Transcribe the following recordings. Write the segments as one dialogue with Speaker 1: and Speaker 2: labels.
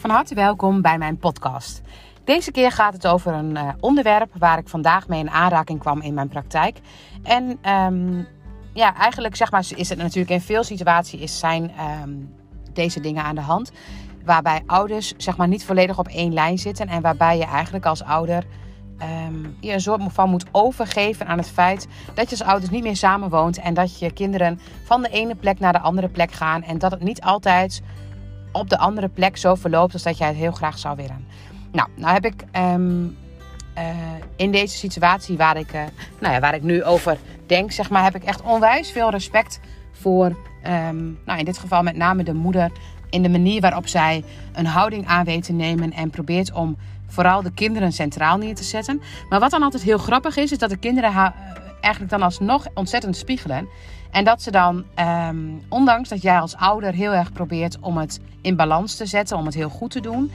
Speaker 1: Van harte welkom bij mijn podcast. Deze keer gaat het over een uh, onderwerp waar ik vandaag mee in aanraking kwam in mijn praktijk. En um, ja, eigenlijk zeg maar, is het natuurlijk in veel situaties zijn um, deze dingen aan de hand. Waarbij ouders zeg maar, niet volledig op één lijn zitten. En waarbij je eigenlijk als ouder um, je een soort van moet overgeven aan het feit dat je als ouders niet meer samenwoont. En dat je kinderen van de ene plek naar de andere plek gaan. En dat het niet altijd op de andere plek zo verloopt als dat jij het heel graag zou willen. Nou, nou heb ik um, uh, in deze situatie waar ik, uh, nou ja, waar ik nu over denk, zeg maar, heb ik echt onwijs veel respect voor, um, nou in dit geval met name de moeder, in de manier waarop zij een houding aan weet te nemen en probeert om vooral de kinderen centraal neer te zetten. Maar wat dan altijd heel grappig is, is dat de kinderen haar eigenlijk dan alsnog ontzettend spiegelen. En dat ze dan, um, ondanks dat jij als ouder heel erg probeert om het in balans te zetten, om het heel goed te doen.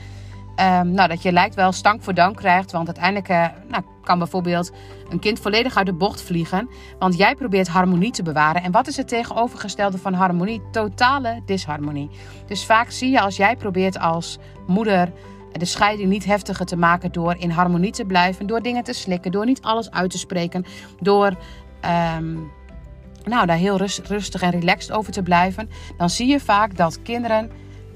Speaker 1: Um, nou, dat je lijkt wel stank voor dank krijgt. Want uiteindelijk uh, nou, kan bijvoorbeeld een kind volledig uit de bocht vliegen. Want jij probeert harmonie te bewaren. En wat is het tegenovergestelde van harmonie? Totale disharmonie. Dus vaak zie je als jij probeert als moeder de scheiding niet heftiger te maken door in harmonie te blijven, door dingen te slikken, door niet alles uit te spreken, door um, nou, daar heel rust, rustig en relaxed over te blijven, dan zie je vaak dat kinderen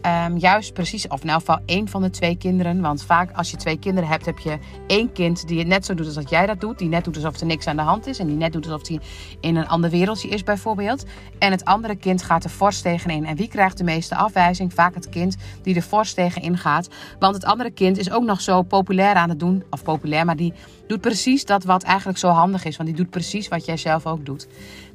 Speaker 1: Um, juist precies, of in elk geval één van de twee kinderen. Want vaak als je twee kinderen hebt, heb je één kind die het net zo doet als dat jij dat doet. Die net doet alsof er niks aan de hand is. En die net doet alsof hij in een ander wereldje is bijvoorbeeld. En het andere kind gaat er fors tegenin. En wie krijgt de meeste afwijzing? Vaak het kind die er fors tegenin gaat. Want het andere kind is ook nog zo populair aan het doen. Of populair, maar die doet precies dat wat eigenlijk zo handig is. Want die doet precies wat jij zelf ook doet.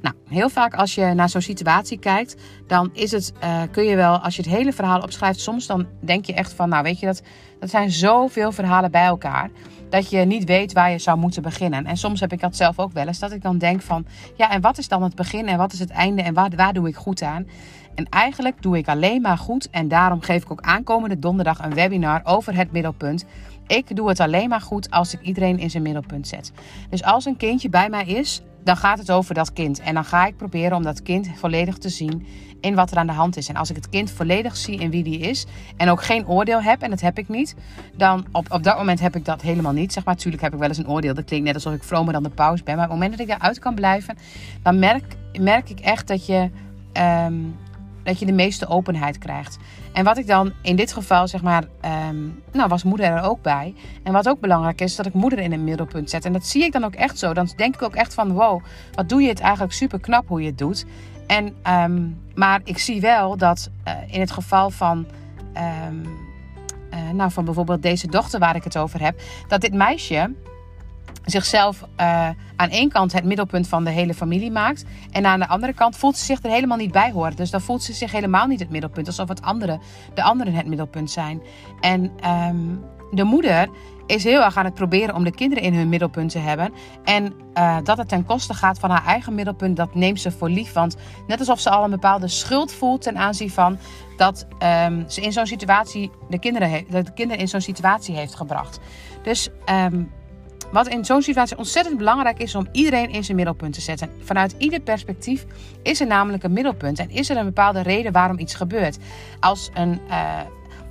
Speaker 1: Nou, heel vaak als je naar zo'n situatie kijkt, dan is het, uh, kun je wel, als je het hele verhaal opschrijft, soms dan denk je echt van, nou weet je, dat, dat zijn zoveel verhalen bij elkaar, dat je niet weet waar je zou moeten beginnen. En soms heb ik dat zelf ook wel eens, dat ik dan denk van, ja, en wat is dan het begin en wat is het einde en waar, waar doe ik goed aan? En eigenlijk doe ik alleen maar goed en daarom geef ik ook aankomende donderdag een webinar over het middelpunt. Ik doe het alleen maar goed als ik iedereen in zijn middelpunt zet. Dus als een kindje bij mij is, dan gaat het over dat kind. En dan ga ik proberen om dat kind volledig te zien in wat er aan de hand is. En als ik het kind volledig zie in wie die is en ook geen oordeel heb, en dat heb ik niet, dan op, op dat moment heb ik dat helemaal niet. Zeg maar, natuurlijk heb ik wel eens een oordeel. Dat klinkt net alsof ik vromer dan de paus ben. Maar op het moment dat ik daaruit kan blijven, dan merk, merk ik echt dat je. Um, dat je de meeste openheid krijgt. En wat ik dan in dit geval, zeg maar, um, nou was moeder er ook bij. En wat ook belangrijk is, dat ik moeder in het middelpunt zet. En dat zie ik dan ook echt zo. Dan denk ik ook echt van, wow, wat doe je het eigenlijk super knap hoe je het doet. En, um, maar ik zie wel dat uh, in het geval van, um, uh, nou, van bijvoorbeeld deze dochter waar ik het over heb, dat dit meisje zichzelf uh, aan één kant het middelpunt van de hele familie maakt. En aan de andere kant voelt ze zich er helemaal niet bij horen. Dus dan voelt ze zich helemaal niet het middelpunt. Alsof het andere, de anderen het middelpunt zijn. En um, de moeder is heel erg aan het proberen om de kinderen in hun middelpunt te hebben. En uh, dat het ten koste gaat van haar eigen middelpunt, dat neemt ze voor lief. Want net alsof ze al een bepaalde schuld voelt ten aanzien van dat um, ze in zo'n situatie de kinderen, de kinderen in zo'n situatie heeft gebracht. Dus um, wat in zo'n situatie ontzettend belangrijk is om iedereen in zijn middelpunt te zetten. Vanuit ieder perspectief is er namelijk een middelpunt en is er een bepaalde reden waarom iets gebeurt. Als een. Uh,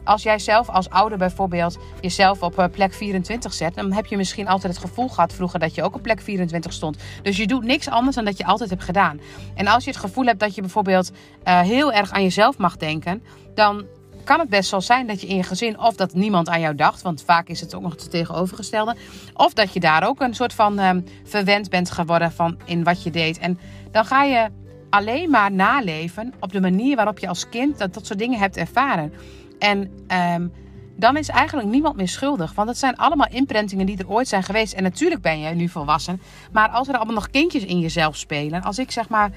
Speaker 1: als jij zelf als ouder bijvoorbeeld jezelf op eh, plek 24 zet, dan heb je misschien altijd het gevoel gehad vroeger dat je ook op plek 24 stond. Dus je doet niks anders dan dat je altijd hebt gedaan. En als je het gevoel hebt dat je bijvoorbeeld uh, heel erg aan jezelf mag denken, dan kan het best wel zijn dat je in je gezin of dat niemand aan jou dacht, want vaak is het ook nog het tegenovergestelde, of dat je daar ook een soort van um, verwend bent geworden van in wat je deed. En dan ga je alleen maar naleven op de manier waarop je als kind dat, soort dingen hebt ervaren. En um, dan is eigenlijk niemand meer schuldig. Want het zijn allemaal imprintingen die er ooit zijn geweest. En natuurlijk ben je nu volwassen. Maar als er allemaal nog kindjes in jezelf spelen. Als ik zeg maar.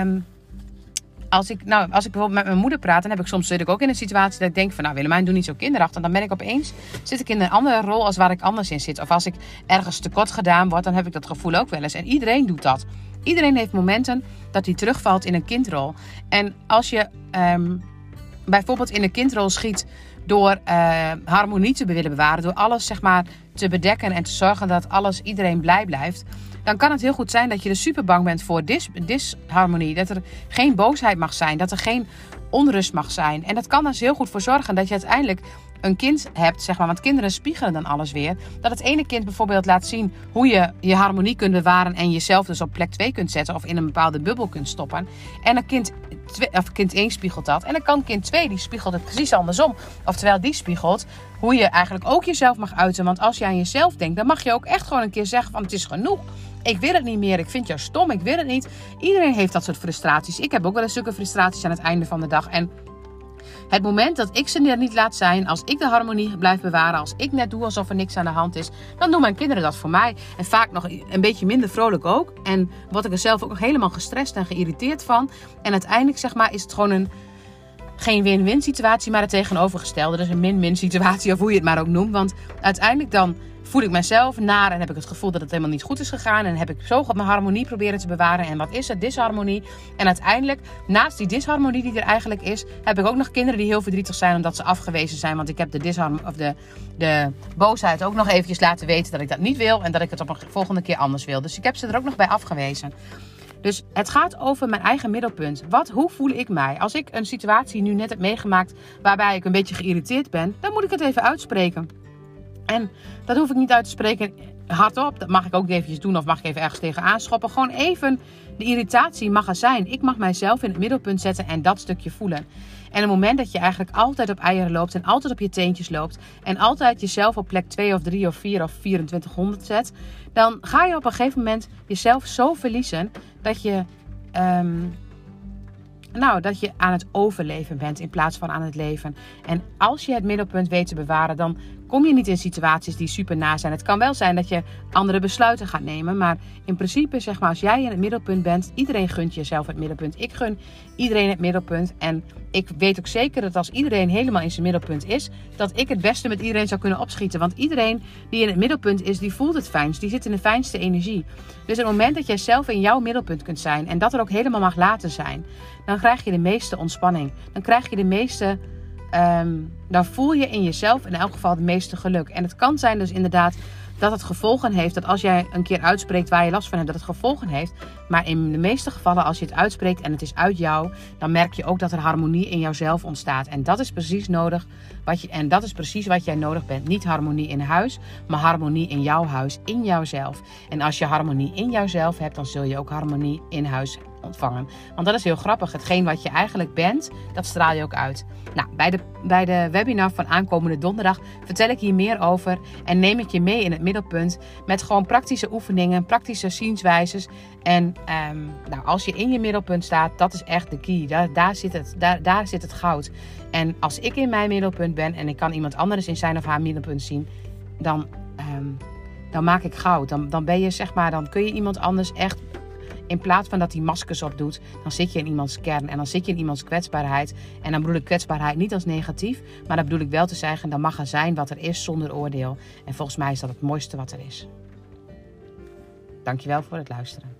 Speaker 1: Um, als ik, nou, als ik bijvoorbeeld met mijn moeder praat, dan heb ik soms zit ik ook in een situatie dat ik denk van, nou Willemijn, doe niet zo kinderachtig. Dan ben ik opeens, zit ik in een andere rol als waar ik anders in zit. Of als ik ergens tekort gedaan word, dan heb ik dat gevoel ook wel eens. En iedereen doet dat. Iedereen heeft momenten dat hij terugvalt in een kindrol. En als je um, bijvoorbeeld in een kindrol schiet door uh, harmonie te willen bewaren, door alles zeg maar te bedekken en te zorgen dat alles iedereen blij blijft, dan kan het heel goed zijn dat je er super bang bent voor dis disharmonie. Dat er geen boosheid mag zijn, dat er geen onrust mag zijn. En dat kan dus heel goed voor zorgen dat je uiteindelijk een kind hebt, zeg maar, want kinderen spiegelen dan alles weer. Dat het ene kind bijvoorbeeld laat zien hoe je je harmonie kunt bewaren en jezelf dus op plek 2 kunt zetten of in een bepaalde bubbel kunt stoppen. En een kind, of kind 1 spiegelt dat. En dan kan kind 2, die spiegelt het precies andersom. Oftewel, die spiegelt hoe je eigenlijk ook jezelf mag uiten. Want als je aan jezelf denkt, dan mag je ook echt gewoon een keer zeggen van het is genoeg. Ik wil het niet meer. Ik vind jou stom. Ik wil het niet. Iedereen heeft dat soort frustraties. Ik heb ook wel eens zulke frustraties aan het einde van de dag. En het moment dat ik ze niet laat zijn, als ik de harmonie blijf bewaren, als ik net doe alsof er niks aan de hand is, dan doen mijn kinderen dat voor mij. En vaak nog een beetje minder vrolijk ook. En word ik er zelf ook nog helemaal gestrest en geïrriteerd van. En uiteindelijk zeg maar is het gewoon een geen win-win situatie, maar het tegenovergestelde. Dus een min-min situatie, of hoe je het maar ook noemt. Want uiteindelijk dan voel ik mezelf naar en heb ik het gevoel dat het helemaal niet goed is gegaan. En heb ik zo mijn harmonie proberen te bewaren. En wat is het? Disharmonie. En uiteindelijk, naast die disharmonie die er eigenlijk is, heb ik ook nog kinderen die heel verdrietig zijn omdat ze afgewezen zijn. Want ik heb de, disharm of de, de boosheid ook nog eventjes laten weten dat ik dat niet wil. En dat ik het op een volgende keer anders wil. Dus ik heb ze er ook nog bij afgewezen. Dus het gaat over mijn eigen middelpunt. Wat, hoe voel ik mij? Als ik een situatie nu net heb meegemaakt waarbij ik een beetje geïrriteerd ben, dan moet ik het even uitspreken. En dat hoef ik niet uit te spreken hardop. Dat mag ik ook eventjes doen of mag ik even ergens tegen aanschoppen. Gewoon even de irritatie mag er zijn. Ik mag mijzelf in het middelpunt zetten en dat stukje voelen. En het moment dat je eigenlijk altijd op eieren loopt en altijd op je teentjes loopt en altijd jezelf op plek 2 of 3 of 4 of 2400 zet, dan ga je op een gegeven moment jezelf zo verliezen dat je, um, nou, dat je aan het overleven bent in plaats van aan het leven. En als je het middelpunt weet te bewaren, dan kom je niet in situaties die super na zijn. Het kan wel zijn dat je andere besluiten gaat nemen. Maar in principe, zeg maar, als jij in het middelpunt bent, iedereen gunt jezelf het middelpunt. Ik gun iedereen het middelpunt. En ik weet ook zeker dat als iedereen helemaal in zijn middelpunt is, dat ik het beste met iedereen zou kunnen opschieten. Want iedereen die in het middelpunt is, die voelt het fijnst. Die zit in de fijnste energie. Dus het moment dat jij zelf in jouw middelpunt kunt zijn en dat er ook helemaal mag laten zijn, dan krijg je de meeste ontspanning. Dan krijg je de meeste Ehm, dan voel je in jezelf in elk geval het meeste geluk. En het kan zijn dus inderdaad dat het gevolgen heeft. Dat als jij een keer uitspreekt waar je last van hebt, dat het gevolgen heeft. Maar in de meeste gevallen, als je het uitspreekt en het is uit jou, dan merk je ook dat er harmonie in jouzelf ontstaat. En dat is precies nodig. Wat je, en dat is precies wat jij nodig bent. Niet harmonie in huis, maar harmonie in jouw huis, in jouzelf. En als je harmonie in jouzelf hebt, dan zul je ook harmonie in huis ontvangen. Want dat is heel grappig. Hetgeen wat je eigenlijk bent, dat straal je ook uit. Nou, bij de, bij de webinar van aankomende donderdag vertel ik hier meer over. En neem ik je mee in het middelpunt met gewoon praktische oefeningen, praktische zienswijzes. En ehm, nou, als je in je middelpunt staat, dat is echt de key. Daar, daar, zit het, daar, daar zit het goud. En als ik in mijn middelpunt ben en ik kan iemand anders in zijn of haar middelpunt zien, dan, ehm, dan maak ik goud. Dan, dan ben je zeg maar, dan kun je iemand anders echt in plaats van dat hij maskers op doet, dan zit je in iemands kern en dan zit je in iemands kwetsbaarheid. En dan bedoel ik kwetsbaarheid niet als negatief, maar dan bedoel ik wel te zeggen, dan mag er zijn wat er is zonder oordeel. En volgens mij is dat het mooiste wat er is. Dankjewel voor het luisteren.